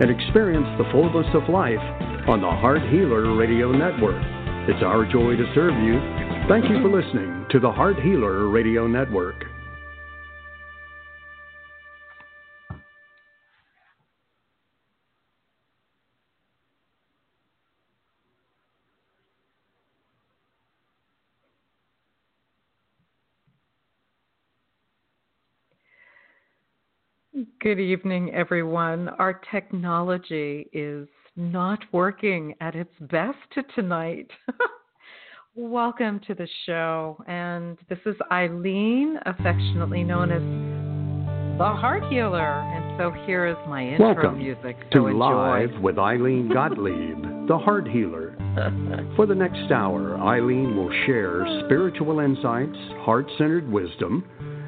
and experience the fullness of life on the Heart Healer Radio Network. It's our joy to serve you. Thank you for listening to the Heart Healer Radio Network. Good evening, everyone. Our technology is not working at its best tonight. Welcome to the show. And this is Ilene, affectionately known as the Heart Healer. And so here is my intro Welcome music. to So enjoy. Live with Ilene Gottlieb, the Heart Healer. For the next hour, Ilene will share spiritual insights, heart centered wisdom,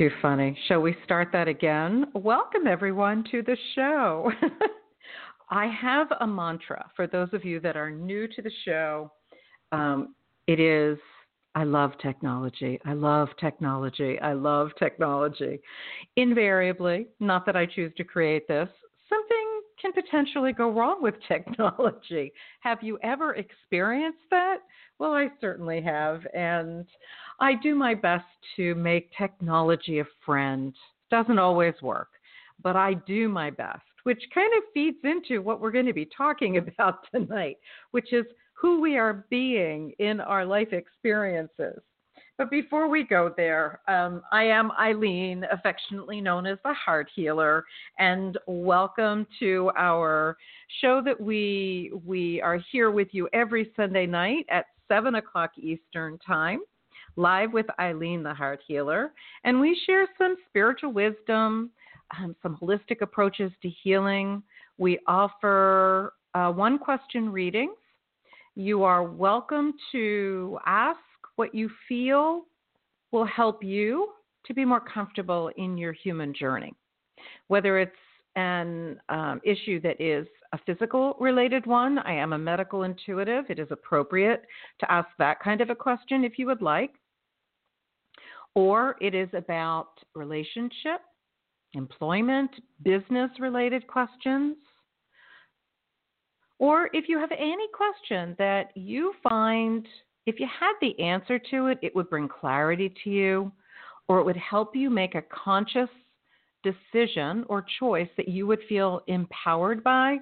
Too funny. Shall we start that again? Welcome, everyone, to the show. I have a mantra for those of you that are new to the show. Um, it is I love technology. I love technology. I love technology. Invariably, not that I choose to create this, something can potentially go wrong with technology. Have you ever experienced that? Well, I certainly have. And I do my best to make technology a friend. Doesn't always work, but I do my best, which kind of feeds into what we're going to be talking about tonight, which is who we are being in our life experiences. But before we go there, um, I am Ilene, affectionately known as the Heart Healer, and welcome to our show that we we are here with you every Sunday night at seven o'clock Eastern Time, live with Ilene, the Heart Healer, and we share some spiritual wisdom, um, some holistic approaches to healing. We offer uh, one question readings. You are welcome to ask what you feel will help you to be more comfortable in your human journey. Whether it's an um, issue that is a physical related one, I am a medical intuitive. It is appropriate to ask that kind of a question if you would like. Or it is about relationship, employment, business related questions. Or if you have any question that you find, if you had the answer to it, it would bring clarity to you, or it would help you make a conscious decision or choice that you would feel empowered by,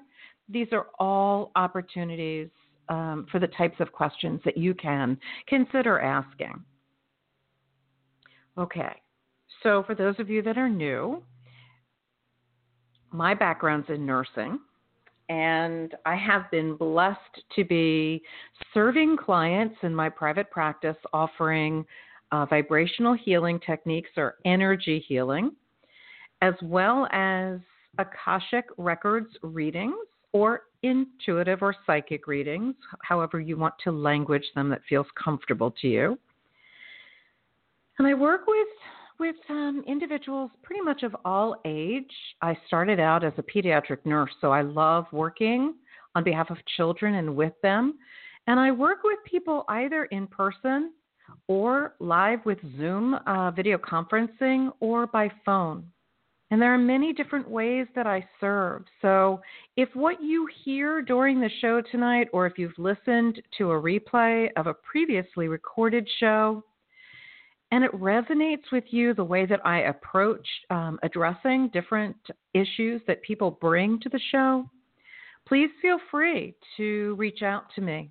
these are all opportunities um, for the types of questions that you can consider asking. Okay, so for those of you that are new, my background's in nursing and I have been blessed to be serving clients in my private practice offering uh, vibrational healing techniques or energy healing, as well as Akashic Records readings or intuitive or psychic readings, however you want to language them that feels comfortable to you. And I work with with um, individuals pretty much of all age. I started out as a pediatric nurse, so I love working on behalf of children and with them. And I work with people either in person or live with Zoom uh, video conferencing or by phone. And there are many different ways that I serve. So if what you hear during the show tonight, or if you've listened to a replay of a previously recorded show, and it resonates with you the way that I approach um, addressing different issues that people bring to the show, please feel free to reach out to me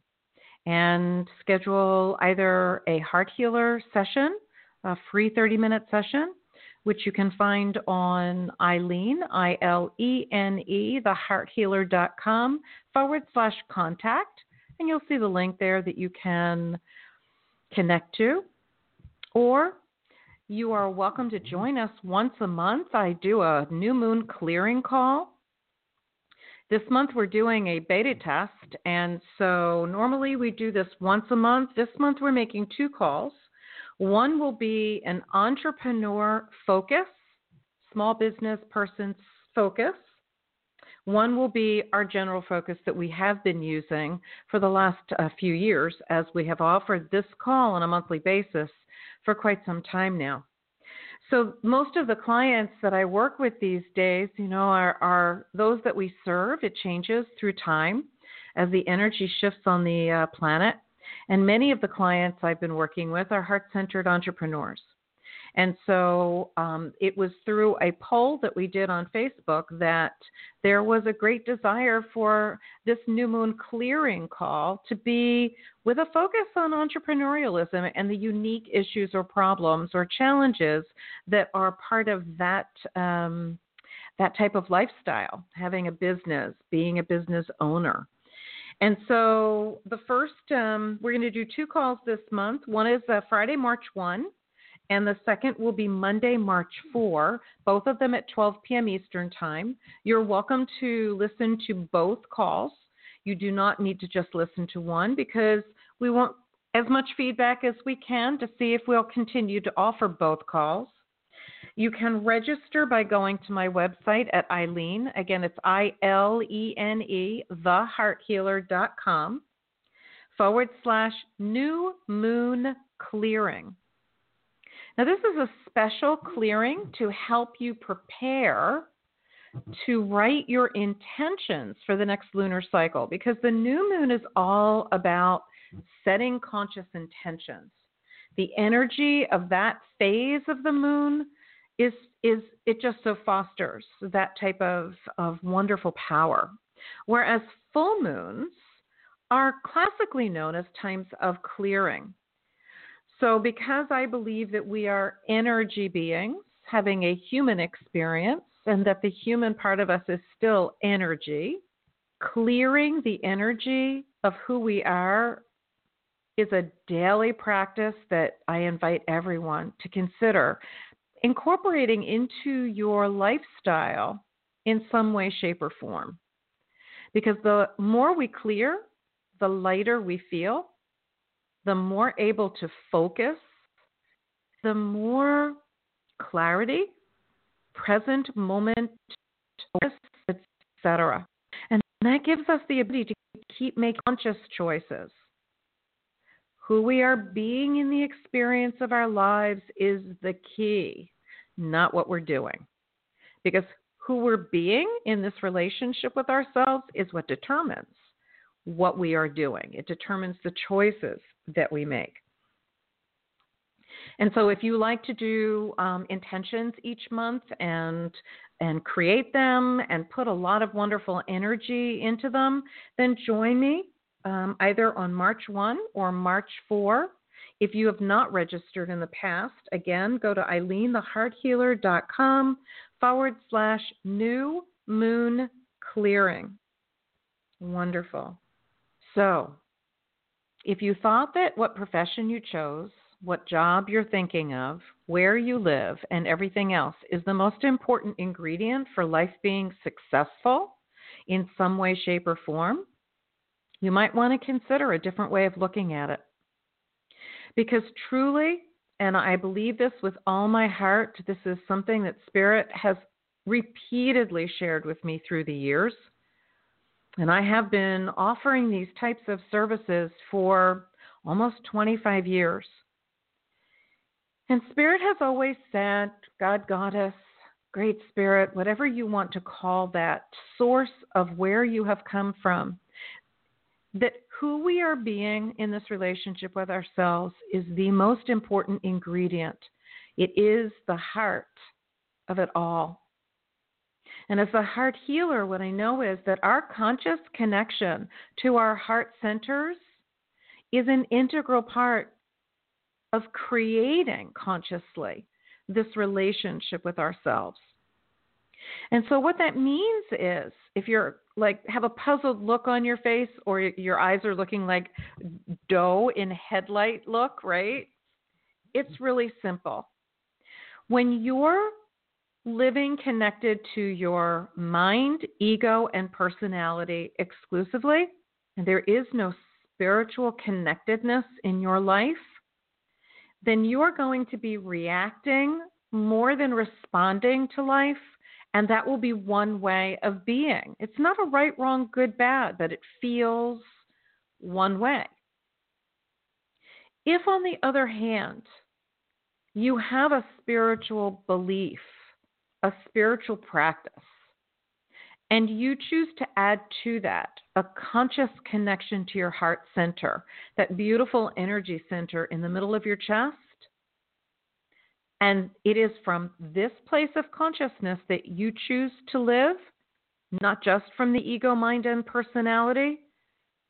and schedule either a heart healer session, a free 30 minute session, which you can find on Ilene I L E N E, thehearthealer.com forward slash contact. And you'll see the link there that you can connect to. Or you are welcome to join us once a month. I do a new moon clearing call. This month we're doing a beta test, and so normally we do this once a month. This month we're making two calls. One will be an entrepreneur focus, small business person's focus. One will be our general focus that we have been using for the last uh, few years as we have offered this call on a monthly basis for quite some time now. So most of the clients that I work with these days, you know, are, are those that we serve. It changes through time as the energy shifts on the uh, planet. And many of the clients I've been working with are heart centered entrepreneurs. And so um, it was through a poll that we did on Facebook that there was a great desire for this new moon clearing call to be with a focus on entrepreneurialism and the unique issues or problems or challenges that are part of that. Um, that type of lifestyle, having a business, being a business owner. And so the first, um, we're going to do two calls this month. One is uh, Friday, March 1, and the second will be Monday, March 4, both of them at 12 p.m. Eastern Time. You're welcome to listen to both calls. You do not need to just listen to one because we want as much feedback as we can to see if we'll continue to offer both calls. You can register by going to my website at Ilene. Again, it's I L E N E, thehearthealer.com forward slash new moon clearing. Now, this is a special clearing to help you prepare to write your intentions for the next lunar cycle because the new moon is all about setting conscious intentions. The energy of that phase of the moon is is it just so fosters that type of, of wonderful power. Whereas full moons are classically known as times of clearing. So, because I believe that we are energy beings having a human experience and that the human part of us is still energy, clearing the energy of who we are is a daily practice that I invite everyone to consider incorporating into your lifestyle in some way, shape, or form. Because the more we clear, the lighter we feel, the more able to focus, the more clarity, present moment, etc. And that gives us the ability to keep making conscious choices. Who we are being in the experience of our lives is the key, not what we're doing. Because who we're being in this relationship with ourselves is what determines what we are doing. It determines the choices that we make. And so, if you like to do um, intentions each month and and create them and put a lot of wonderful energy into them, then join me um, either on March 1 or March 4. If you have not registered in the past, again, go to ilenethehearthealer.com forward slash new moon clearing. Wonderful. So, if you thought that what profession you chose, what job you're thinking of, where you live, and everything else is the most important ingredient for life being successful in some way, shape, or form, you might want to consider a different way of looking at it. Because truly, and I believe this with all my heart, this is something that Spirit has repeatedly shared with me through the years and I have been offering these types of services for almost 25 years. And Spirit has always said, God, Goddess, Great Spirit, whatever you want to call that source of where you have come from, that who we are being in this relationship with ourselves is the most important ingredient. It is the heart of it all. And as a heart healer, what I know is that our conscious connection to our heart centers is an integral part of creating consciously this relationship with ourselves. And so what that means is if you're like have a puzzled look on your face or your eyes are looking like doe in headlight look, right? It's really simple. When you're living connected to your mind, ego, and personality exclusively, and there is no spiritual connectedness in your life, then you're going to be reacting more than responding to life. And that will be one way of being. It's not a right, wrong, good, bad, but it feels one way. If, on the other hand, you have a spiritual belief, a spiritual practice, and you choose to add to that a conscious connection to your heart center, that beautiful energy center in the middle of your chest. And it is from this place of consciousness that you choose to live, not just from the ego, mind, and personality,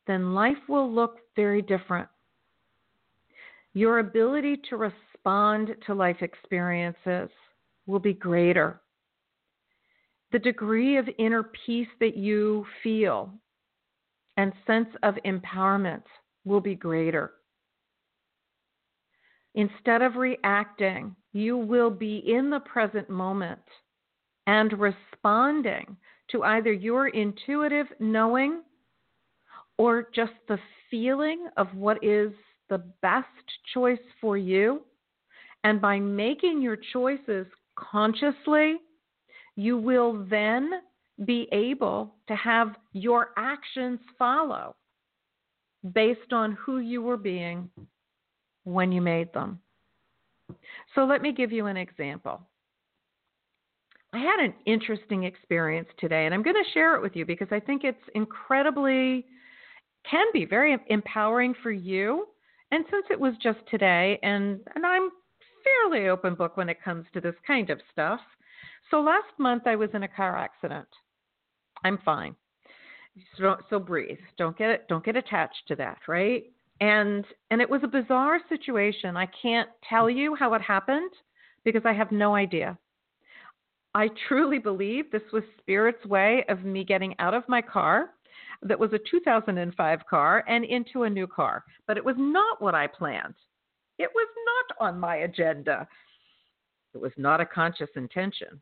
then life will look very different. Your ability to respond to life experiences will be greater the degree of inner peace that you feel and sense of empowerment will be greater. Instead of reacting, you will be in the present moment and responding to either your intuitive knowing or just the feeling of what is the best choice for you. And by making your choices consciously, you will then be able to have your actions follow based on who you were being when you made them. So let me give you an example. I had an interesting experience today, and I'm going to share it with you because I think it's incredibly, can be very empowering for you. And since it was just today, and, and I'm fairly open book when it comes to this kind of stuff, so last month I was in a car accident. I'm fine. So, so breathe. Don't get it. Don't get attached to that, right? And and it was a bizarre situation. I can't tell you how it happened because I have no idea. I truly believe this was Spirit's way of me getting out of my car that was a 2005 car and into a new car. But it was not what I planned. It was not on my agenda. It was not a conscious intention.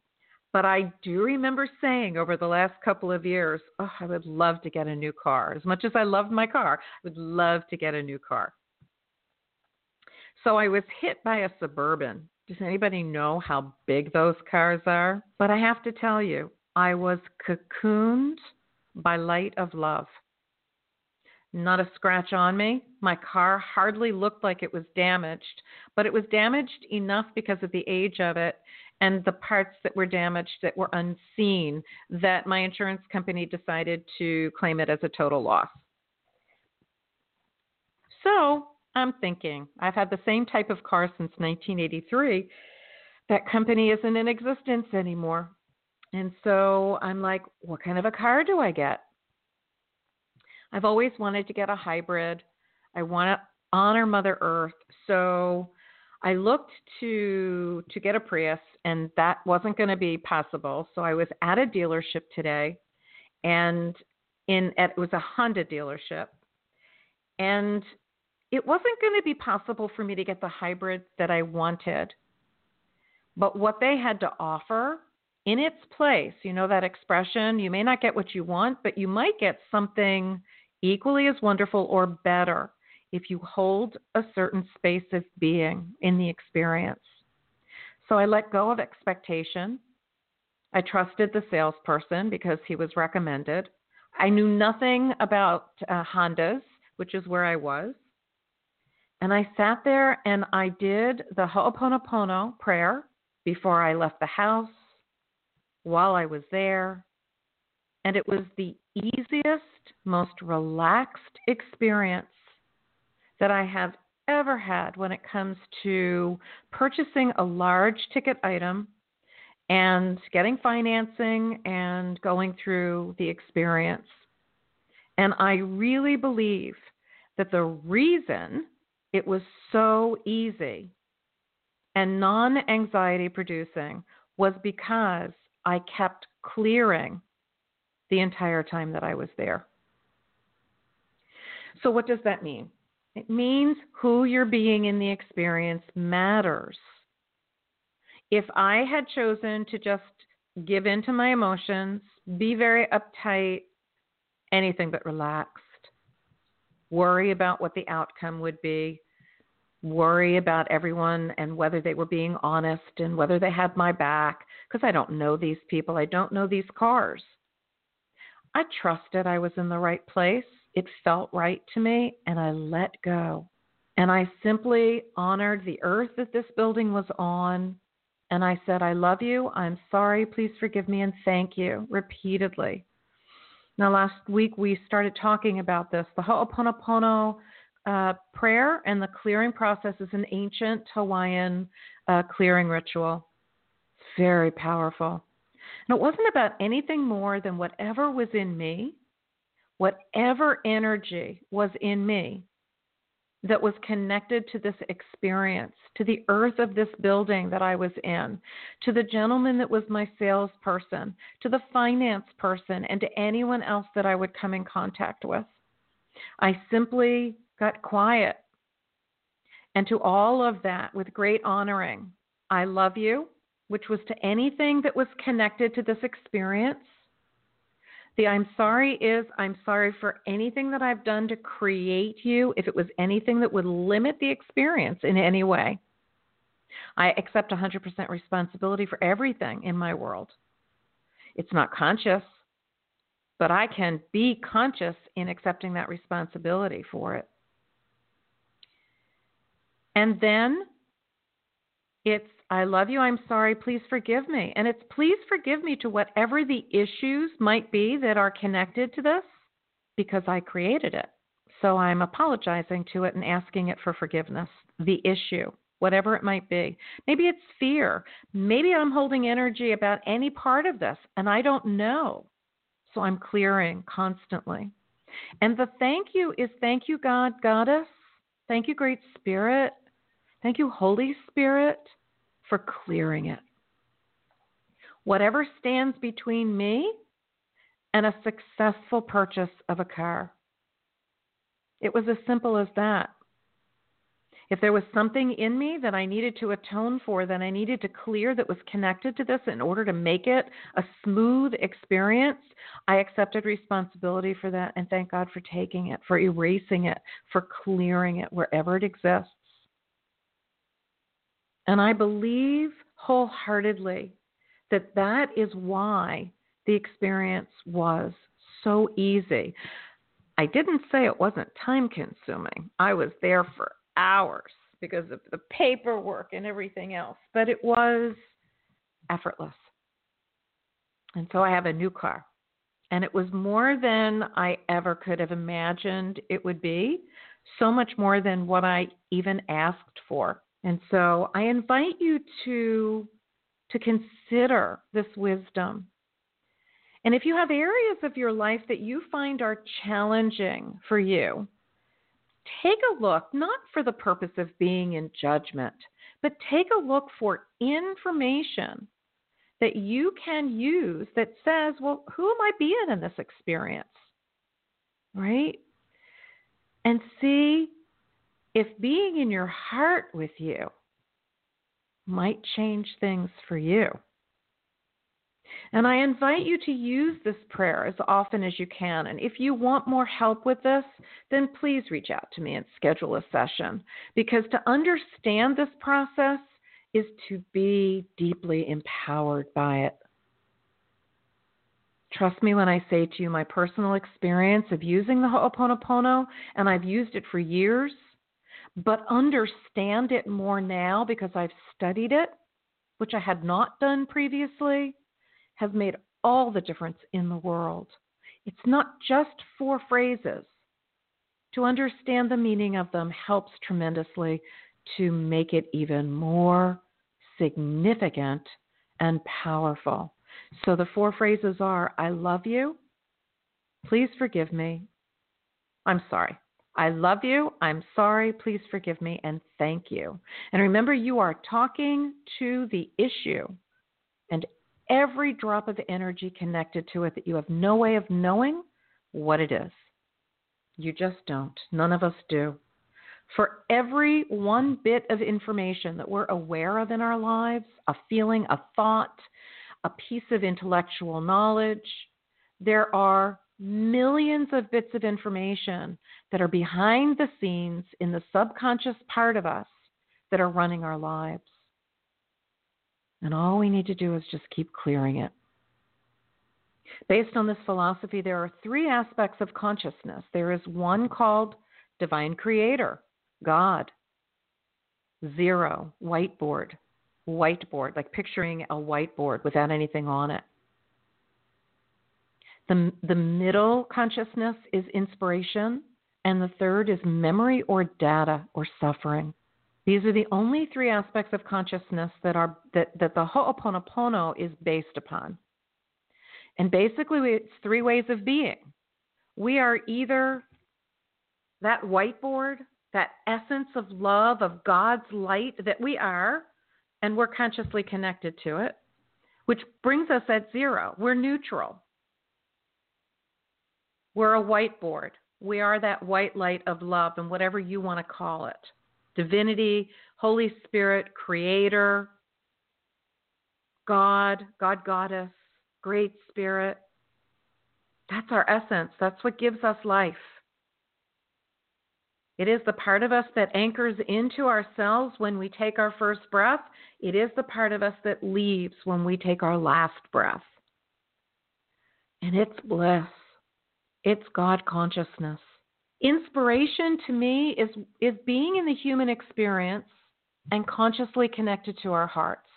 But I do remember saying over the last couple of years, oh, I would love to get a new car. As much as I loved my car, I would love to get a new car. So I was hit by a Suburban. Does anybody know how big those cars are? But I have to tell you, I was cocooned by light of love. Not a scratch on me. My car hardly looked like it was damaged, but it was damaged enough because of the age of it and the parts that were damaged that were unseen that my insurance company decided to claim it as a total loss. So I'm thinking, I've had the same type of car since 1983. That company isn't in existence anymore. And so I'm like, what kind of a car do I get? I've always wanted to get a hybrid. I want to honor Mother Earth. So I looked to to get a Prius and that wasn't going to be possible. So I was at a dealership today and in at, it was a Honda dealership and it wasn't going to be possible for me to get the hybrid that I wanted. But what they had to offer in its place, you know that expression, you may not get what you want, but you might get something equally as wonderful or better if you hold a certain space of being in the experience. So I let go of expectation. I trusted the salesperson because he was recommended. I knew nothing about uh, Hondas, which is where I was. And I sat there and I did the Ho'oponopono prayer before I left the house, while I was there. And it was the easiest, most relaxed experience that I have ever had when it comes to purchasing a large ticket item and getting financing and going through the experience. And I really believe that the reason it was so easy and non anxiety producing was because I kept clearing the entire time that I was there. So, what does that mean? It means who you're being in the experience matters. If I had chosen to just give in to my emotions, be very uptight, anything but relaxed, worry about what the outcome would be, worry about everyone and whether they were being honest and whether they had my back, because I don't know these people, I don't know these cars. I trusted I was in the right place. It felt right to me, and I let go. And I simply honored the earth that this building was on. And I said, I love you. I'm sorry. Please forgive me and thank you repeatedly. Now, last week we started talking about this. The Ho'oponopono uh, prayer and the clearing process is an ancient Hawaiian uh, clearing ritual. Very powerful. And it wasn't about anything more than whatever was in me whatever energy was in me that was connected to this experience, to the earth of this building that I was in, to the gentleman that was my salesperson, to the finance person, and to anyone else that I would come in contact with. I simply got quiet. And to all of that, with great honoring, I love you, which was to anything that was connected to this experience the I'm sorry is I'm sorry for anything that I've done to create you, if it was anything that would limit the experience in any way. I accept 100% responsibility for everything in my world. It's not conscious, but I can be conscious in accepting that responsibility for it. And then it's I love you. I'm sorry. Please forgive me. And it's please forgive me to whatever the issues might be that are connected to this because I created it. So I'm apologizing to it and asking it for forgiveness. The issue, whatever it might be. Maybe it's fear. Maybe I'm holding energy about any part of this and I don't know. So I'm clearing constantly. And the thank you is thank you, God, Goddess. Thank you, Great Spirit. Thank you, Holy Spirit for clearing it. Whatever stands between me and a successful purchase of a car. It was as simple as that. If there was something in me that I needed to atone for, that I needed to clear that was connected to this in order to make it a smooth experience, I accepted responsibility for that and thank God for taking it, for erasing it, for clearing it wherever it exists. And I believe wholeheartedly that that is why the experience was so easy. I didn't say it wasn't time consuming. I was there for hours because of the paperwork and everything else, but it was effortless. And so I have a new car. And it was more than I ever could have imagined it would be, so much more than what I even asked for. And so I invite you to to consider this wisdom. And if you have areas of your life that you find are challenging for you, take a look, not for the purpose of being in judgment, but take a look for information that you can use that says, well, who am I being in this experience? Right? And see if being in your heart with you might change things for you. And I invite you to use this prayer as often as you can. And if you want more help with this, then please reach out to me and schedule a session. Because to understand this process is to be deeply empowered by it. Trust me when I say to you my personal experience of using the Ho'oponopono, and I've used it for years, but understand it more now because I've studied it, which I had not done previously. has made all the difference in the world. It's not just four phrases. To understand the meaning of them helps tremendously to make it even more significant and powerful. So the four phrases are I love you. Please forgive me. I'm sorry. I love you. I'm sorry. Please forgive me. And thank you. And remember, you are talking to the issue and every drop of energy connected to it that you have no way of knowing what it is. You just don't. None of us do. For every one bit of information that we're aware of in our lives, a feeling, a thought, a piece of intellectual knowledge, there are millions of bits of information that are behind the scenes in the subconscious part of us that are running our lives. And all we need to do is just keep clearing it. Based on this philosophy, there are three aspects of consciousness. There is one called divine creator, God. Zero, whiteboard. Whiteboard, like picturing a whiteboard without anything on it. The, the middle consciousness is inspiration, and the third is memory or data or suffering. These are the only three aspects of consciousness that are that, that the Ho'oponopono is based upon. And basically, it's three ways of being. We are either that whiteboard, that essence of love, of God's light that we are, and we're consciously connected to it, which brings us at zero. We're neutral. We're a whiteboard. We are that white light of love, and whatever you want to call it divinity, Holy Spirit, Creator, God, God Goddess, Great Spirit. That's our essence. That's what gives us life. It is the part of us that anchors into ourselves when we take our first breath. It is the part of us that leaves when we take our last breath. And it's bliss. It's God consciousness. Inspiration to me is, is being in the human experience and consciously connected to our hearts,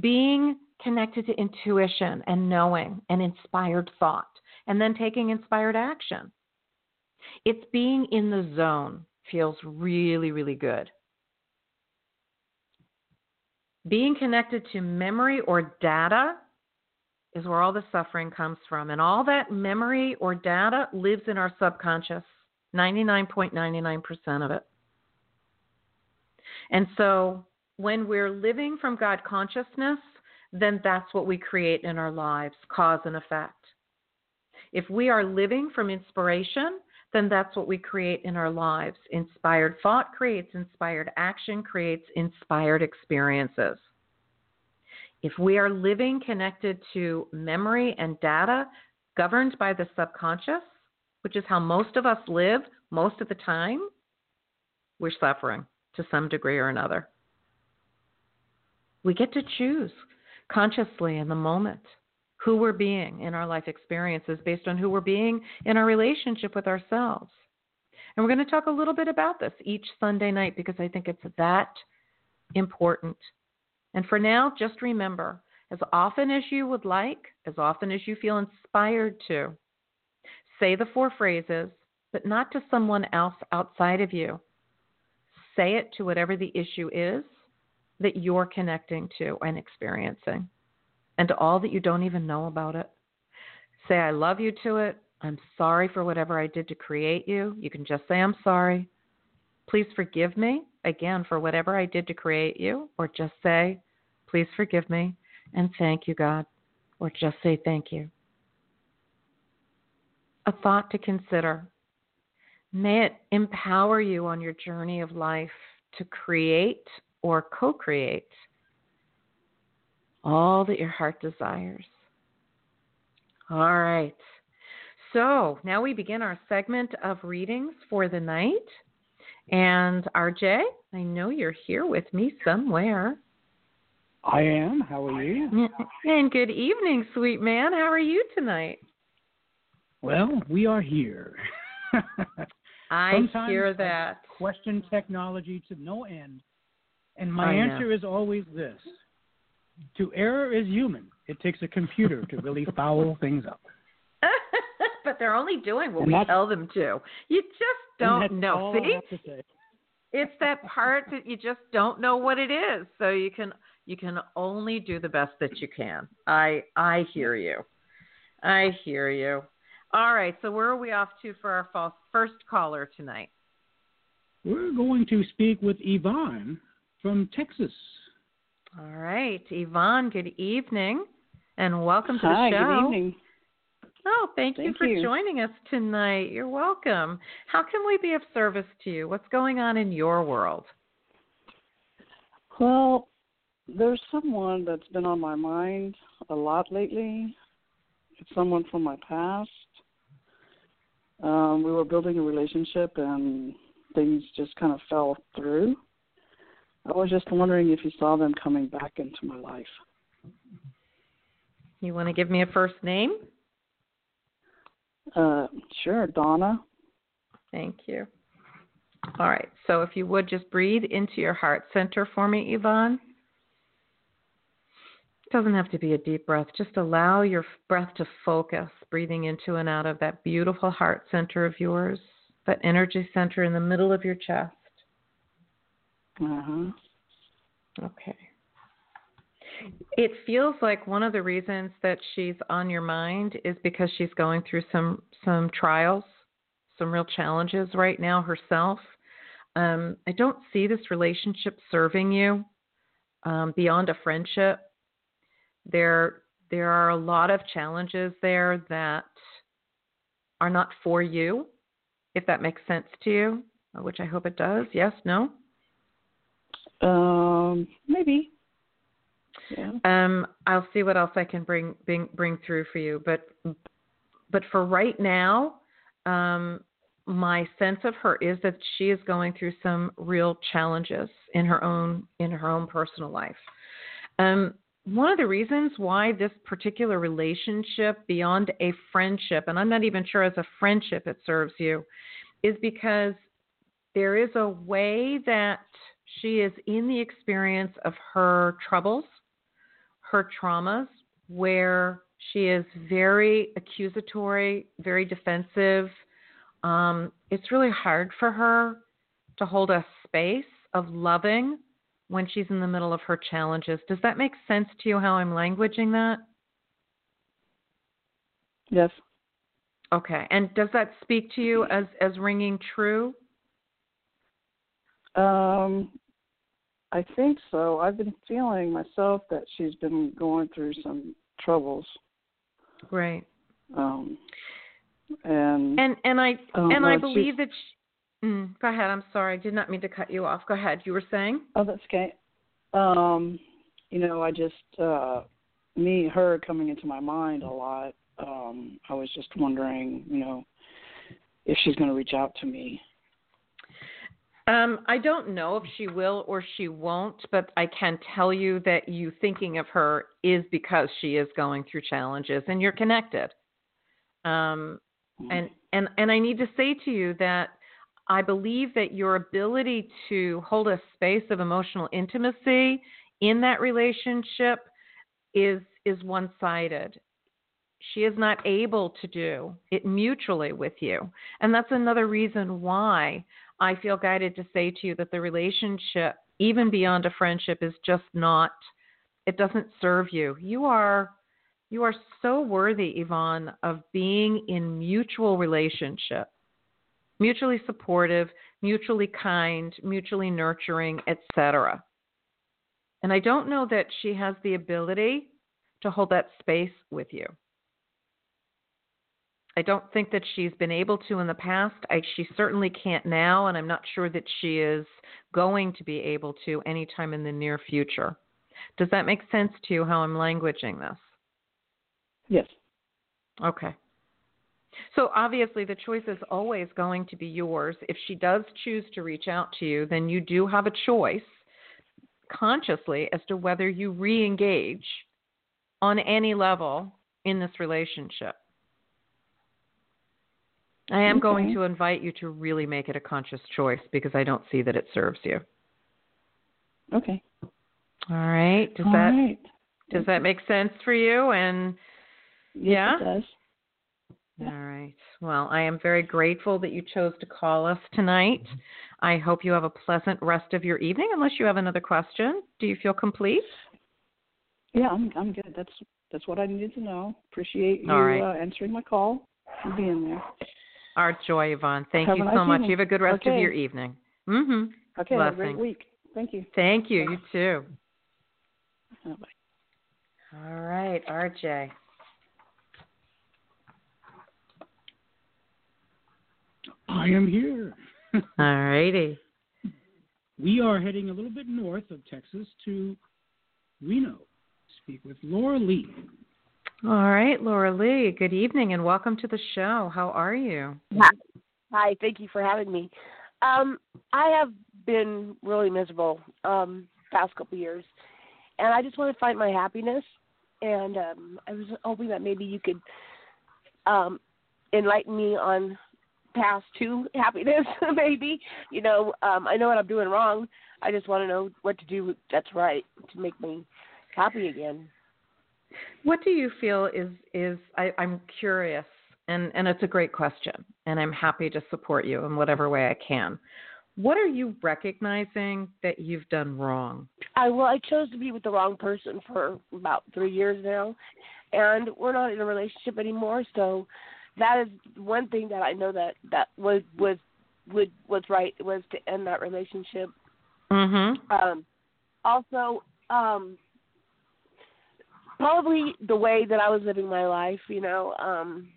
being connected to intuition and knowing and inspired thought, and then taking inspired action. It's being in the zone feels really, really good. Being connected to memory or data is where all the suffering comes from. And all that memory or data lives in our subconscious, 99.99% of it. And so when we're living from God consciousness, then that's what we create in our lives cause and effect. If we are living from inspiration, then that's what we create in our lives. Inspired thought creates inspired action, creates inspired experiences. If we are living connected to memory and data governed by the subconscious, which is how most of us live most of the time, we're suffering to some degree or another. We get to choose consciously in the moment who we're being in our life experiences based on who we're being in our relationship with ourselves. And we're going to talk a little bit about this each Sunday night because I think it's that important. And for now, just remember as often as you would like, as often as you feel inspired to, say the four phrases, but not to someone else outside of you. Say it to whatever the issue is that you're connecting to and experiencing, and to all that you don't even know about it. Say, I love you to it. I'm sorry for whatever I did to create you. You can just say, I'm sorry. Please forgive me, again, for whatever I did to create you, or just say, please forgive me, and thank you, God, or just say thank you. A thought to consider. May it empower you on your journey of life to create or co create all that your heart desires. All right. So now we begin our segment of readings for the night. And RJ, I know you're here with me somewhere. I am. How are you? And good evening, sweet man. How are you tonight? Well, we are here. I Sometimes hear that. I question technology to no end, and my answer is always this: to error is human. It takes a computer to really foul things up. but they're only doing what And we tell them to. You just don't know. I See? have to say. it's that part that you just don't know what it is so you can you can only do the best that you can. I i hear you. I hear you. All right so where are we off to for our first caller tonight? We're going to speak with Yvonne from Texas. all right yvonne good evening and welcome to Hi, the show. good evening. oh thank, you for you. joining us tonight. You're welcome. How can we be of service to you? What's going on in your world? Well, there's someone that's been on my mind a lot lately. It's someone from my past. Um, we were building a relationship and things just kind of fell through. I was just wondering if you saw them coming back into my life. you want to give me a first name Uh, sure, Donna. Thank you. All right. So if you would just breathe into your heart center for me, Yvonne. Doesn't have to be a deep breath. Just allow your breath to focus, breathing into and out of that beautiful heart center of yours, that energy center in the middle of your chest. Uh huh. Okay. It feels like one of the reasons that she's on your mind is because she's going through some some trials, some real challenges right now herself. Um, I don't see this relationship serving you um, beyond a friendship. There there are a lot of challenges there that are not for you, if that makes sense to you, which I hope it does. Yes, no. Um, maybe. Yeah. Um, I'll see what else I can bring bring bring through for you. But but for right now, um, my sense of her is that she is going through some real challenges in her own in her own personal life. Um, one of the reasons why this particular relationship, beyond a friendship, and I'm not even sure as a friendship it serves you, is because there is a way that she is in the experience of her troubles, her traumas, where she is very accusatory, very defensive. Um, it's really hard for her to hold a space of loving when she's in the middle of her challenges. Does that make sense to you how I'm languaging that? Yes. Okay. And does that speak to you as as ringing true? Um, I think so. I've been feeling myself that she's been going through some troubles. Right. Um, and And and I Oh, and I believe that. She, mm, go ahead. I'm sorry. I did not mean to cut you off. Go ahead. You were saying. oh, that's okay. Um, you know, I just uh, me her coming into my mind a lot. Um, I was just wondering, you know, if she's going to reach out to me. Um, I don't know if she will or she won't, but I can tell you that you thinking of her is because she is going through challenges and you're connected. Um, and and and I need to say to you that I believe that your ability to hold a space of emotional intimacy in that relationship is is one-sided. She is not able to do it mutually with you. And that's another reason why I feel guided to say to you that the relationship, even beyond a friendship, is just not, it doesn't serve you. You are. You are so worthy, Yvonne, of being in mutual relationship, mutually supportive, mutually kind, mutually nurturing, etc. And I don't know that she has the ability to hold that space with you. I don't think that she's been able to in the past. I, she certainly can't now, and I'm not sure that she is going to be able to anytime in the near future. Does that make sense to you how I'm languaging this? Yes. Okay. So obviously, the choice is always going to be yours. If she does choose to reach out to you, then you do have a choice consciously as to whether you re engage on any level in this relationship. I am going to invite you to really make it a conscious choice because I don't see that it serves you. Okay. All right. Does All that right. Does that make sense for you? And Yes, yeah? it does. All right. Well, I am very grateful that you chose to call us tonight. I hope you have a pleasant rest of your evening. Unless you have another question, do you feel complete? Yeah, I'm I'm good. That's that's what I needed to know. Appreciate you right. uh, answering my call and being there. Our joy, Yvonne. Thank Have you a so nice much. evening. You have a good rest of your evening. Mhm. Okay, have a great week. Thank you. Thank you. You too. Uh, bye. All right, RJ. I am here. All righty. we are heading a little bit north of Texas to Reno to speak with Laura Lee. All right, Laura Lee. Good evening and welcome to the show. How are you? Hi. Hi, thank you for having me. Um, I have been really miserable um past couple years and I just want to find my happiness and um I was hoping that maybe you could um enlighten me on paths to happiness maybe. You know, um I know what I'm doing wrong. I just want to know what to do that's right to make me happy again. What do you feel is is I, I'm curious and, and it's a great question and I'm happy to support you in whatever way I can. What are you recognizing that you've done wrong? I well, I chose to be with the wrong person for about three years now, and we're not in a relationship anymore. So that is one thing that I know that that was was would was right was to end that relationship. Mm-hmm. Um, also, um, probably the way that I was living my life. You know, um,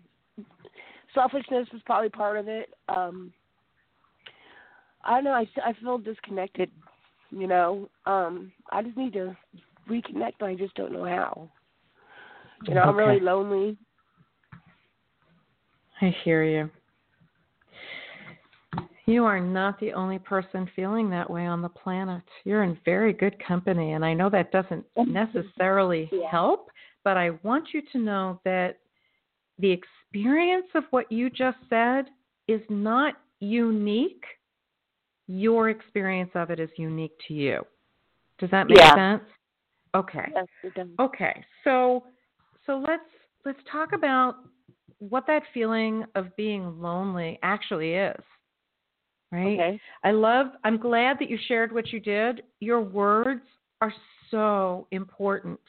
selfishness was probably part of it. Um, I don't know. I I feel disconnected. You know, um, I just need to reconnect, but I just don't know how. You know, I'm really lonely. I hear you. You are not the only person feeling that way on the planet. You're in very good company, and I know that doesn't necessarily Yeah. help, but I want you to know that the experience of what you just said is not unique. Your experience of it is unique to you. Does that make Yeah. sense? Okay. Yes. Okay, so so let's let's talk about what that feeling of being lonely actually is. Right? Okay. I love I'm glad that you shared what you did. Your words are so important.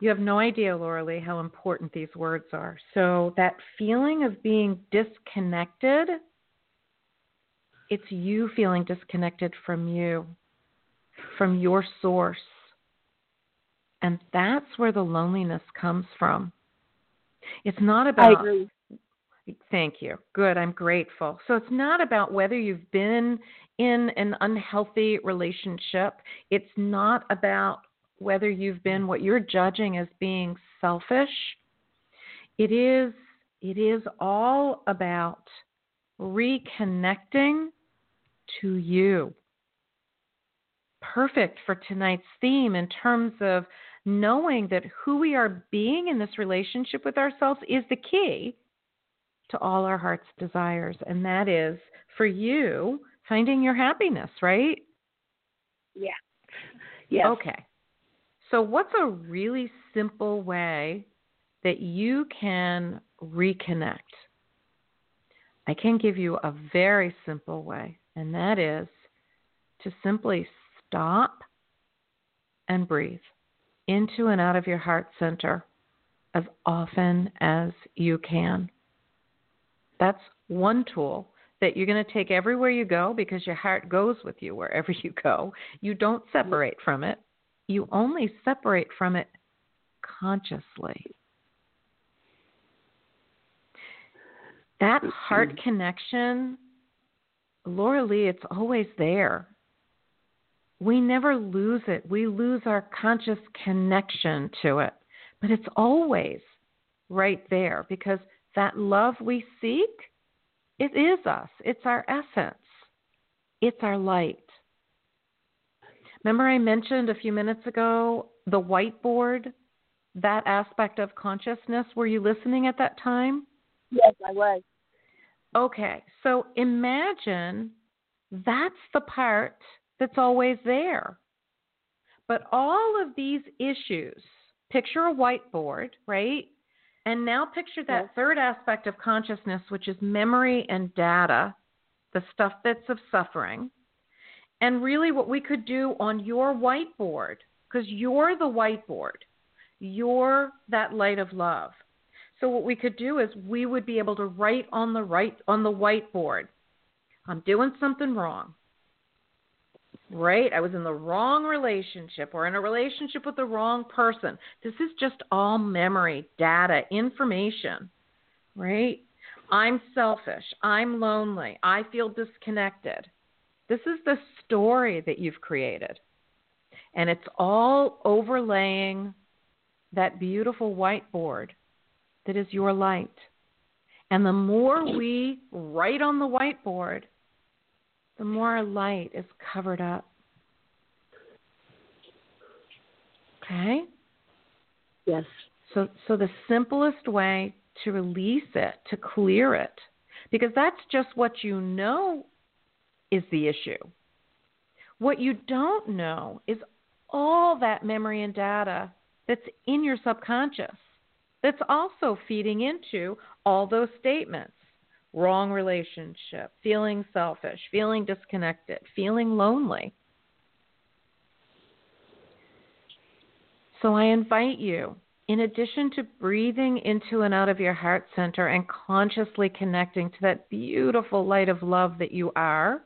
You have no idea, Laura Lee, how important these words are. So that feeling of being disconnected, it's you feeling disconnected from you, from your source. And that's where the loneliness comes from. It's not I about agree. Thank you. Good. I'm grateful. So it's not about whether you've been in an unhealthy relationship. It's not about whether you've been what you're judging as being selfish. It is it is all about reconnecting to you. Perfect for tonight's theme in terms of knowing that who we are being in this relationship with ourselves is the key to all our heart's desires. And that is for you finding your happiness, right? Yeah. Yes. Okay. So, what's a really simple way that you can reconnect? I can give you a very simple way, and that is to simply stop and breathe into and out of your heart center as often as you can. That's one tool that you're going to take everywhere you go because your heart goes with you wherever you go. You don't separate from it, you only separate from it consciously. That heart connection, Laura Lee, it's always there. We never lose it. We lose our conscious connection to it, but it's always right there because that love we seek, it is us. It's our essence. It's our light. Remember, I mentioned a few minutes ago the whiteboard, that aspect of consciousness. Were you listening at that time? Yes, I was. Okay, so imagine that's the part that's always there. But all of these issues, picture a whiteboard, right? And now picture that Yes. third aspect of consciousness, which is memory and data, the stuff that's of suffering. And really, what we could do on your whiteboard, because you're the whiteboard, you're that light of love. So what we could do is we would be able to write on the right on the whiteboard. I'm doing something wrong. Right? I was in the wrong relationship or in a relationship with the wrong person. This is just all memory, data, information. Right? I'm selfish. I'm lonely. I feel disconnected. This is the story that you've created. And it's all overlaying that beautiful whiteboard that is your light. And the more we write on the whiteboard, the more light is covered up. Okay? Yes. So so the simplest way to release it, to clear it, because that's just what you know is the issue. What you don't know is all that memory and data that's in your subconscious that's also feeding into all those statements wrong relationship, feeling selfish, feeling disconnected, feeling lonely. So I invite you, in addition to breathing into and out of your heart center and consciously connecting to that beautiful light of love that you are,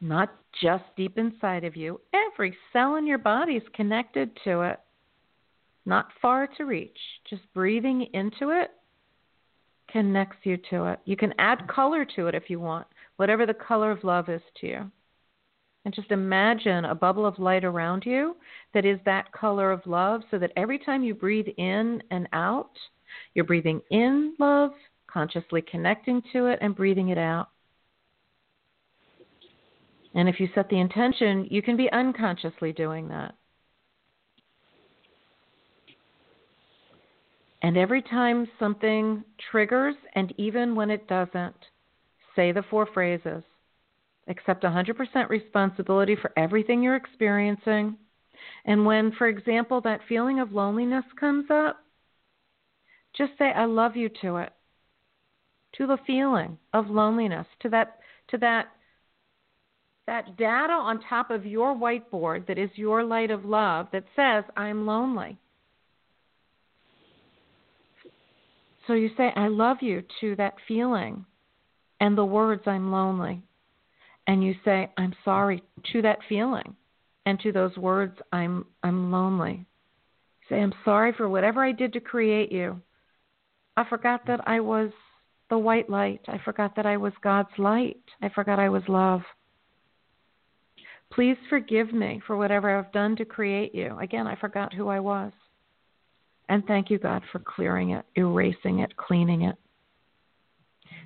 not just deep inside of you, every cell in your body is connected to it, not far to reach. Just breathing into it connects you to it. You can add color to it if you want, whatever the color of love is to you. And just imagine a bubble of light around you that is that color of love so that every time you breathe in and out, you're breathing in love, consciously connecting to it, and breathing it out. And if you set the intention, you can be unconsciously doing that. And every time something triggers, and even when it doesn't, say the four phrases. Accept 100% responsibility for everything you're experiencing. And when, for example, that feeling of loneliness comes up, just say, I love you to it. To the feeling of loneliness, to that, to that, that data on top of your whiteboard that is your light of love that says, I'm lonely. So you say, I love you to that feeling and the words, I'm lonely. And you say, I'm sorry to that feeling and to those words, I'm, I'm lonely. Say, I'm sorry for whatever I did to create you. I forgot that I was the white light. I forgot that I was God's light. I forgot I was love. Please forgive me for whatever I've done to create you. Again, I forgot who I was. And thank you, God, for clearing it, erasing it, cleaning it.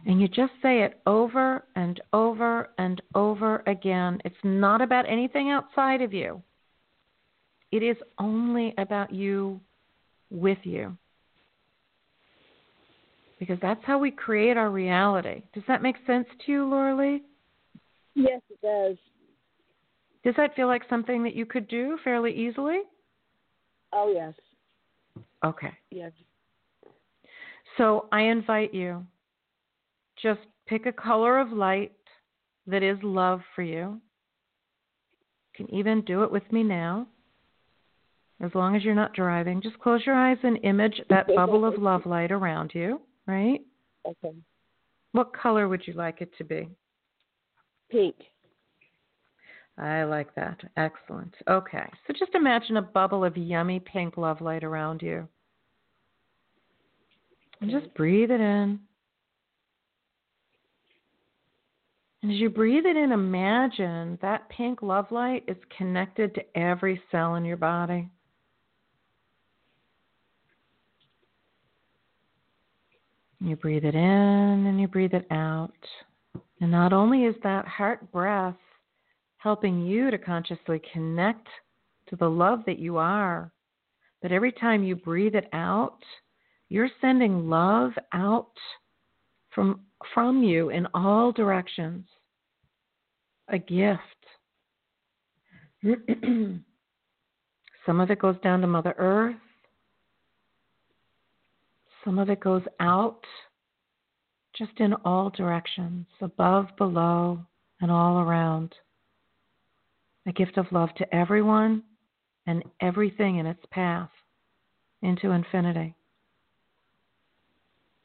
And you just say it over and over and over again. It's not about anything outside of you, it is only about you with you. Because that's how we create our reality. Does that make sense to you, Laura Lee? Yes, it does. Does that feel like something that you could do fairly easily? Oh, yes. Okay. Yes. So I invite you just pick a color of light that is love for you. You can even do it with me now. As long as you're not driving, just close your eyes and image that bubble of love light around you, right? Okay. What color would you like it to be? Pink. I like that. Excellent. Okay. So just imagine a bubble of yummy pink love light around you. And just breathe it in. And as you breathe it in, imagine that pink love light is connected to every cell in your body. You breathe it in and you breathe it out. And not only is that heart breath helping you to consciously connect to the love that you are, but every time you breathe it out, you're sending love out from from you in all directions. A gift. Some of it goes down to Mother Earth. Some of it goes out just in all directions, above, below, and all around. A gift of love to everyone and everything in its path into infinity.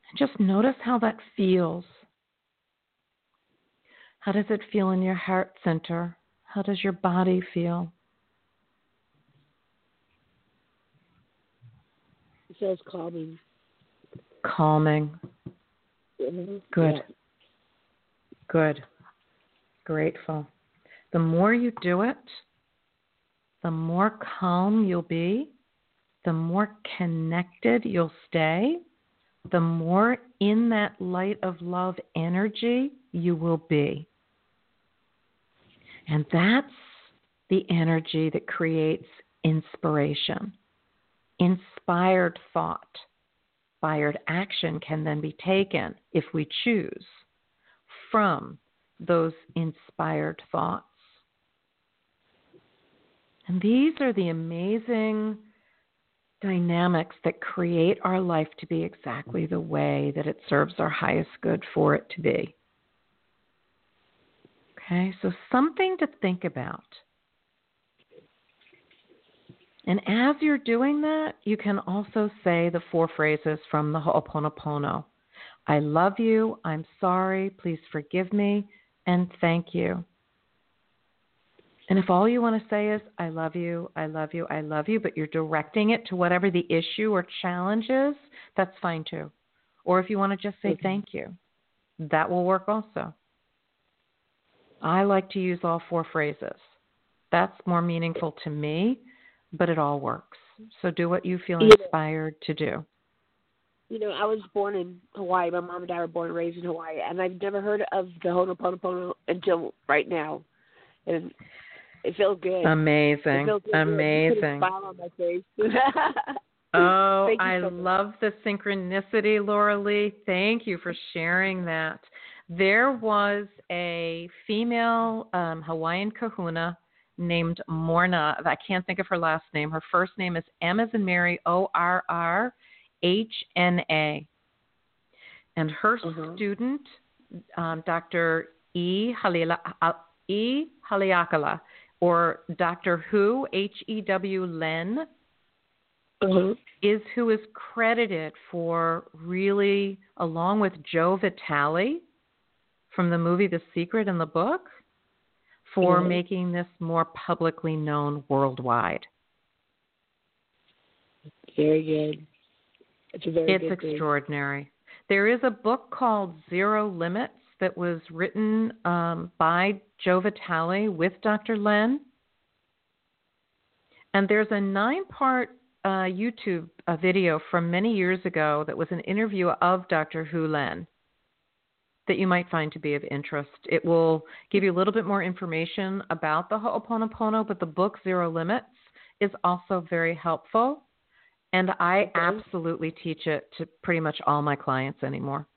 And just notice how that feels. How does it feel in your heart center? How does your body feel? It feels calming. Calming. Mm-hmm. Good. Yeah. Good. Grateful. The more you do it, the more calm you'll be, the more connected you'll stay, the more in that light of love energy you will be. And that's the energy that creates inspiration. Inspired thought, inspired action can then be taken if we choose from those inspired thoughts. And these are the amazing dynamics that create our life to be exactly the way that it serves our highest good for it to be. Okay, so something to think about. And as you're doing that, you can also say the four phrases from the Ho'oponopono I love you, I'm sorry, please forgive me, and thank you. And if all you want to say is, I love you, I love you, I love you, but you're directing it to whatever the issue or challenge is, that's fine too. Or if you want to just say Okay. thank you, that will work also. I like to use all four phrases. That's more meaningful to me, but it all works. So do what you feel inspired to do. You know, I was born in Hawaii. My mom and dad were born and raised in Hawaii, and I've never heard of the Ho'oponopono until right now, and it feels good. Amazing. feels good. You put a Amazing. smile on my face. Oh, I so love the synchronicity, Laura Lee. Thank you for sharing that. There was a female um, Hawaiian kahuna named Morrnah. I can't think of her last name. Her first name is M as in Mary, O R R H N A. And her Uh-huh. student, um, Dr. E. Halila, uh, E. Haleakala, or Dr. Who, H E W Len, uh-huh. is who is credited for really, along with Joe Vitale from the movie The Secret in the book, for Mhm. making this more publicly known worldwide. Very good. It's very It's good thing. extraordinary. There is a book called Zero Limits that was written um, by Joe Vitale with Dr. Len. And there's a nine part uh, YouTube uh, video from many years ago that was an interview of Dr. Hew Len that you might find to be of interest. It will give you a little bit more information about the Ho'oponopono, but the book Zero Limits is also very helpful. And I absolutely teach it to pretty much all my clients anymore.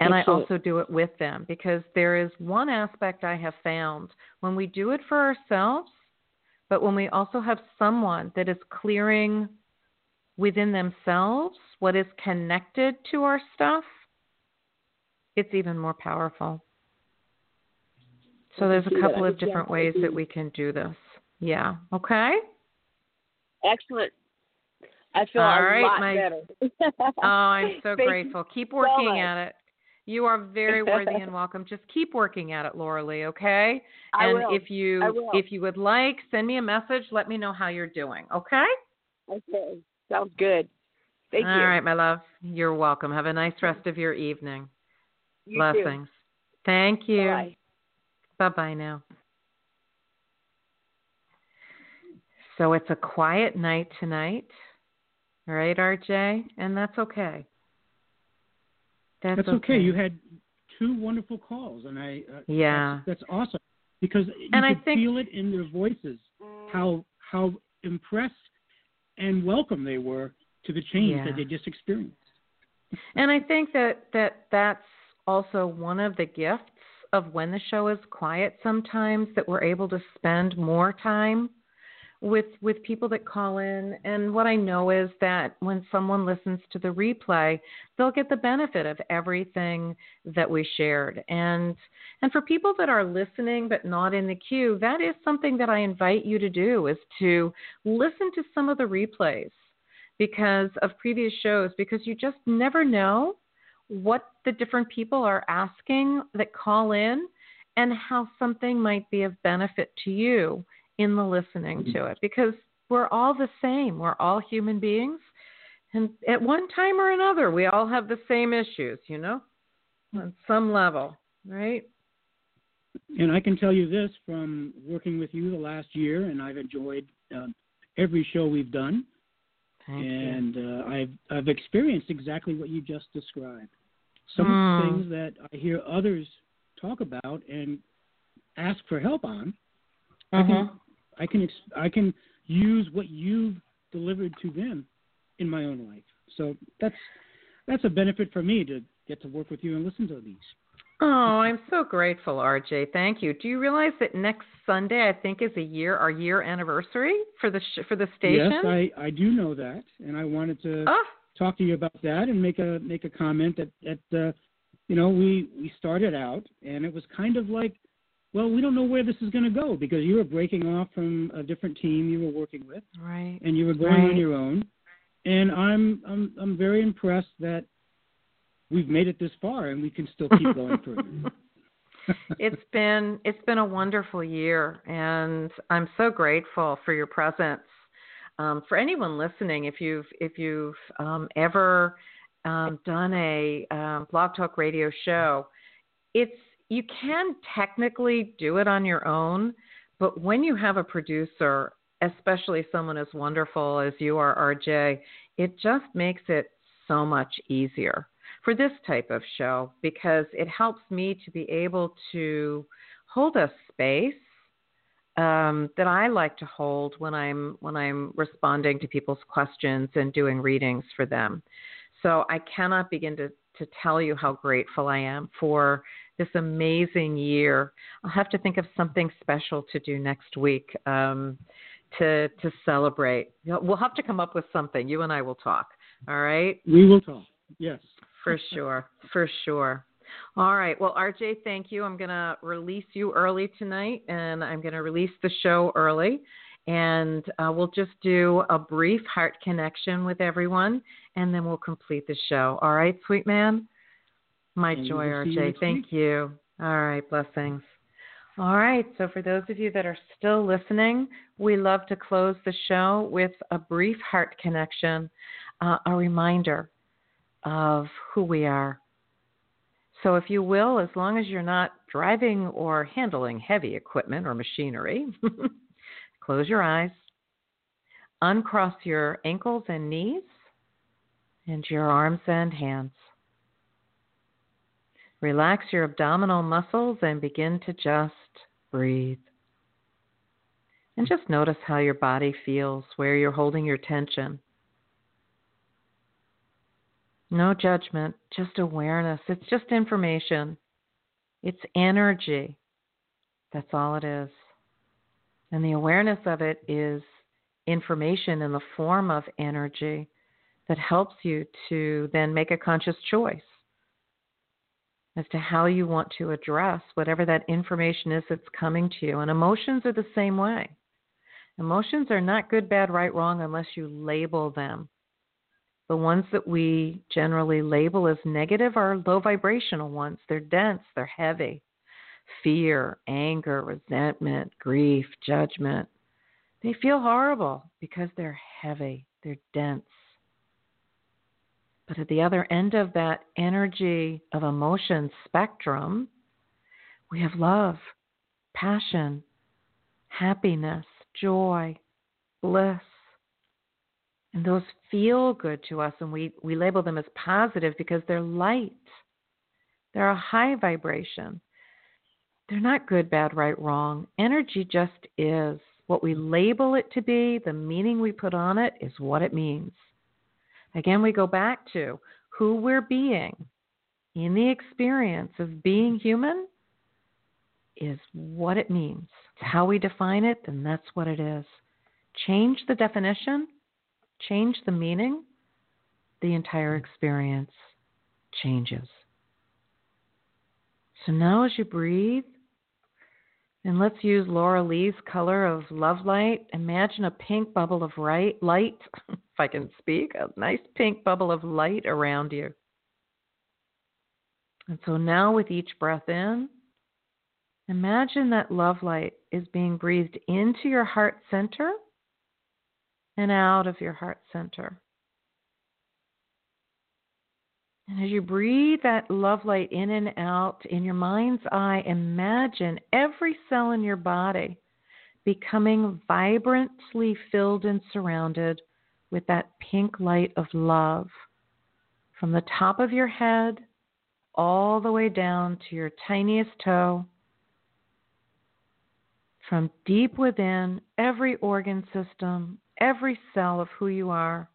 And I also do it with them because there is one aspect I have found when we do it for ourselves, but when we also have someone that is clearing within themselves what is connected to our stuff, it's even more powerful. So there's a couple of can see how different ways that we can do this. Yeah. Okay. Excellent. I feel All a right, lot my- better. Oh, I'm so grateful. Keep working much. at it. You are very worthy and welcome. Just keep working at it, Laura Lee, okay? I and will. if you if you would like, send me a message, let me know how you're doing, okay? Okay. Sounds good. Thank All you. All right, my love. You're welcome. Have a nice rest of your evening. You Blessings. Thank you. Bye. Bye bye now. So it's a quiet night tonight, right, RJ? And that's okay. That's, That's okay. You had two wonderful calls, and I uh, Yeah. that's, that's awesome because you And I think- feel it in their voices how how impressed and welcome they were to the change Yeah. that they just experienced. And I think that, that that's also one of the gifts of when the show is quiet sometimes that we're able to spend more time with with people that call in. And what I know is that when someone listens to the replay they'll get the benefit of everything that we shared. And and for people that are listening but not in the queue that is something that I invite you to do is to listen to some of the replays because of previous shows because you just never know what the different people are asking that call in and how something might be of benefit to you in the listening mm-hmm. to it because we're all the same. We're all human beings. And at one time or another, we all have the same issues, you know, on some level, right? And I can tell you this from working with you the last year, and I've enjoyed uh, every show we've done. Thank and uh, I've I've experienced exactly what you just described. Some mm. of the things that I hear others talk about and ask for help on, uh-huh. I can mm-hmm. I can I can use what you've delivered to them in my own life. So that's that's a benefit for me to get to work with you and listen to these. Oh, I'm so grateful, RJ. Thank you. Do you realize that next Sunday, I think, is a year our year anniversary for the sh- for the station? Yes, I I do know that, and I wanted to oh. talk to you about that and make a make a comment that that uh, you know we we started out and it was kind of like well, we don't know where this is going to go because you were breaking off from a different team you were working with, right? And you were going right. on your own. And I'm I'm I'm very impressed that we've made it this far and we can still keep going further. it's been it's been a wonderful year, and I'm so grateful for your presence. Um, for anyone listening, if you've if you've um, ever um, done a um, blog talk radio show, it's you can technically do it on your own, but when you have a producer, especially someone as wonderful as you are, RJ, it just makes it so much easier for this type of show because it helps me to be able to hold a space um, that I like to hold when I'm when I'm responding to people's questions and doing readings for them. So I cannot begin to to tell you how grateful I am for this amazing year. I'll have to think of something special to do next week um, to to celebrate. We'll have to come up with something. You and I will talk. All right. We will talk. Yes. For sure. For sure. All right. Well, RJ, thank you. I'm going to release you early tonight, and I'm going to release the show early. And uh, we'll just do a brief heart connection with everyone, and then we'll complete the show. All right, sweet man? My and joy, RJ. Thank you. All right, blessings. All right, so for those of you that are still listening, we love to close the show with a brief heart connection, uh, a reminder of who we are. So, if you will, as long as you're not driving or handling heavy equipment or machinery, close your eyes, uncross your ankles and knees, and your arms and hands. Relax your abdominal muscles and begin to just breathe. And just notice how your body feels, where you're holding your tension. No judgment, just awareness. It's just information. It's energy. That's all it is. And the awareness of it is information in the form of energy that helps you to then make a conscious choice as to how you want to address whatever that information is that's coming to you. And emotions are the same way. Emotions are not good, bad, right, wrong unless you label them. The ones that we generally label as negative are low vibrational ones. They're dense, they're heavy. Fear, anger, resentment, grief, judgment. They feel horrible because they're heavy, they're dense. But at the other end of that energy of emotion spectrum, we have love, passion, happiness, joy, bliss. And those feel good to us, and we, we label them as positive because they're light. They're a high vibration. They're not good, bad, right, wrong. Energy just is. What we label it to be, the meaning we put on it, is what it means. Again, we go back to who we're being in the experience of being human is what it means. It's how we define it, then that's what it is. Change the definition, change the meaning, the entire experience changes. So now as you breathe, and let's use Laura Lee's color of love light. Imagine a pink bubble of light, light, if I can speak, a nice pink bubble of light around you. And so now with each breath in, imagine that love light is being breathed into your heart center and out of your heart center. And as you breathe that love light in and out, in your mind's eye, imagine every cell in your body becoming vibrantly filled and surrounded with that pink light of love from the top of your head all the way down to your tiniest toe. From deep within every organ system, every cell of who you are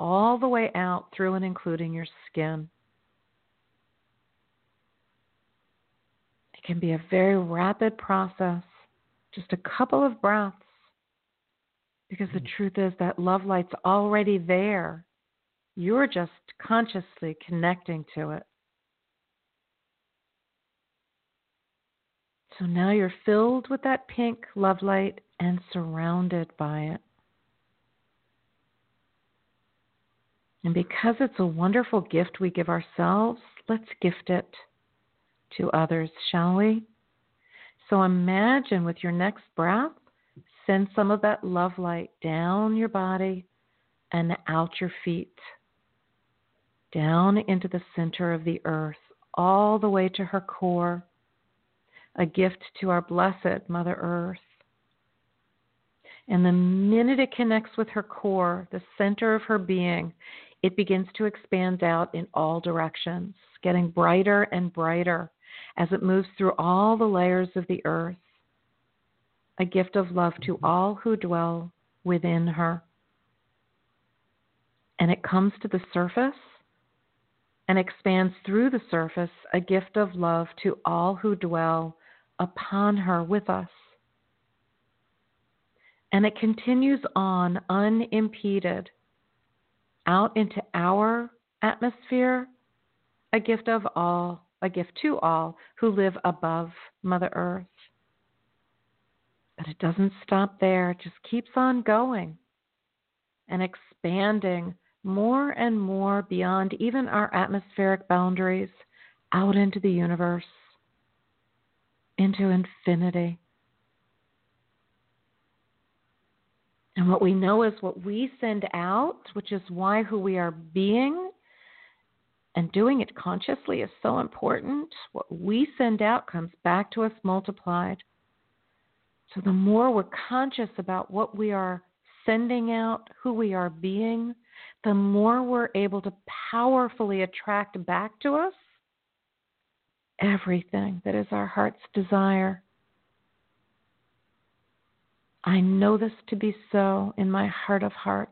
all the way out through and including your skin. It can be a very rapid process, just a couple of breaths, because the hmm. truth is that love light's already there. You're just consciously connecting to it. So now you're filled with that pink love light and surrounded by it. And because it's a wonderful gift we give ourselves, let's gift it to others, shall we? So imagine with your next breath, send some of that love light down your body and out your feet, down into the center of the earth, all the way to her core, a gift to our blessed Mother Earth. And the minute it connects with her core, the center of her being, it begins to expand out in all directions, getting brighter and brighter as it moves through all the layers of the earth. A gift of love to all who dwell within her. And it comes to the surface and expands through the surface, a gift of love to all who dwell upon her with us. And it continues on unimpeded out into our atmosphere, a gift of all, a gift to all who live above Mother Earth. But it doesn't stop there, it just keeps on going and expanding more and more beyond even our atmospheric boundaries out into the universe, into infinity. And what we know is what we send out, which is why who we are being and doing it consciously is so important. What we send out comes back to us multiplied. So the more we're conscious about what we are sending out, who we are being, the more we're able to powerfully attract back to us everything that is our heart's desire. I know this to be so in my heart of hearts.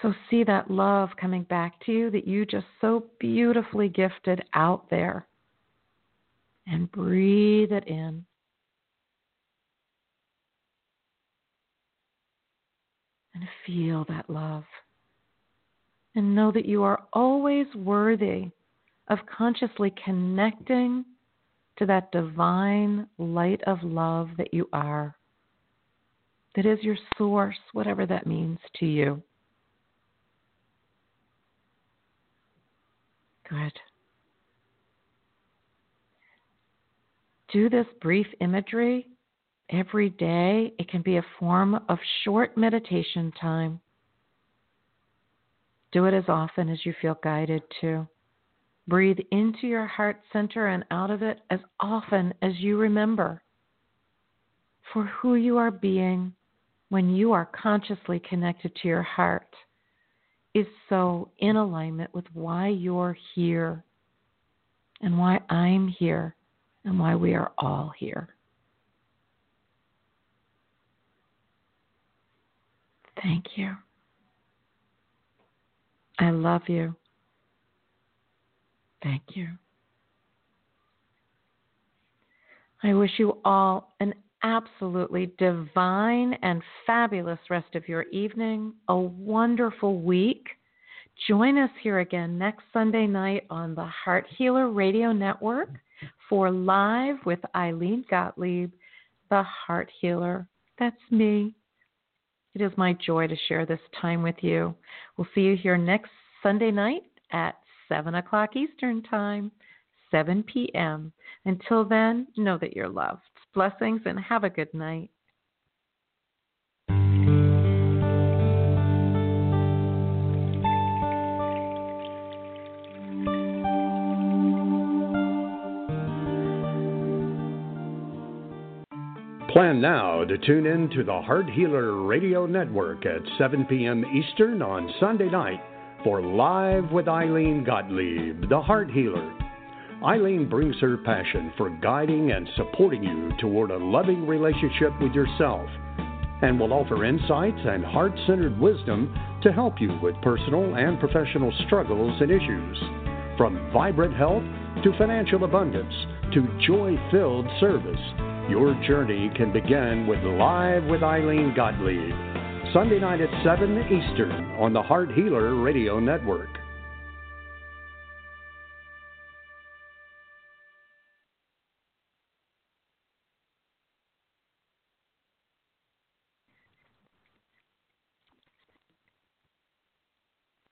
So see that love coming back to you that you just so beautifully gifted out there. And breathe it in. And feel that love. And know that you are always worthy of consciously connecting to that divine light of love that you are, that is your source, whatever that means to you. Good. Do this brief imagery every day. It can be a form of short meditation time. Do it as often as you feel guided to. Breathe into your heart center and out of it as often as you remember. For who you are being when you are consciously connected to your heart is so in alignment with why you're here and why I'm here and why we are all here. Thank you. I love you. Thank you. I wish you all an absolutely divine and fabulous rest of your evening, a wonderful week. Join us here again next Sunday night on the Heart Healer Radio Network for Live with Ilene Gottlieb, the Heart Healer. That's me. It is my joy to share this time with you. We'll see you here next Sunday night at 7 o'clock Eastern Time, 7 p.m. Until then, know that you're loved. Blessings and have a good night. Plan now to tune in to the Heart Healer Radio Network at 7 p.m. Eastern on Sunday night for Live with Ilene Gottlieb, the Heart Healer. Ilene brings her passion for guiding and supporting you toward a loving relationship with yourself and will offer insights and heart centered wisdom to help you with personal and professional struggles and issues. From vibrant health to financial abundance to joy filled service. Your journey can begin with Live with Ilene Gottlieb, Sunday night at 7 Eastern on the Heart Healer Radio Network.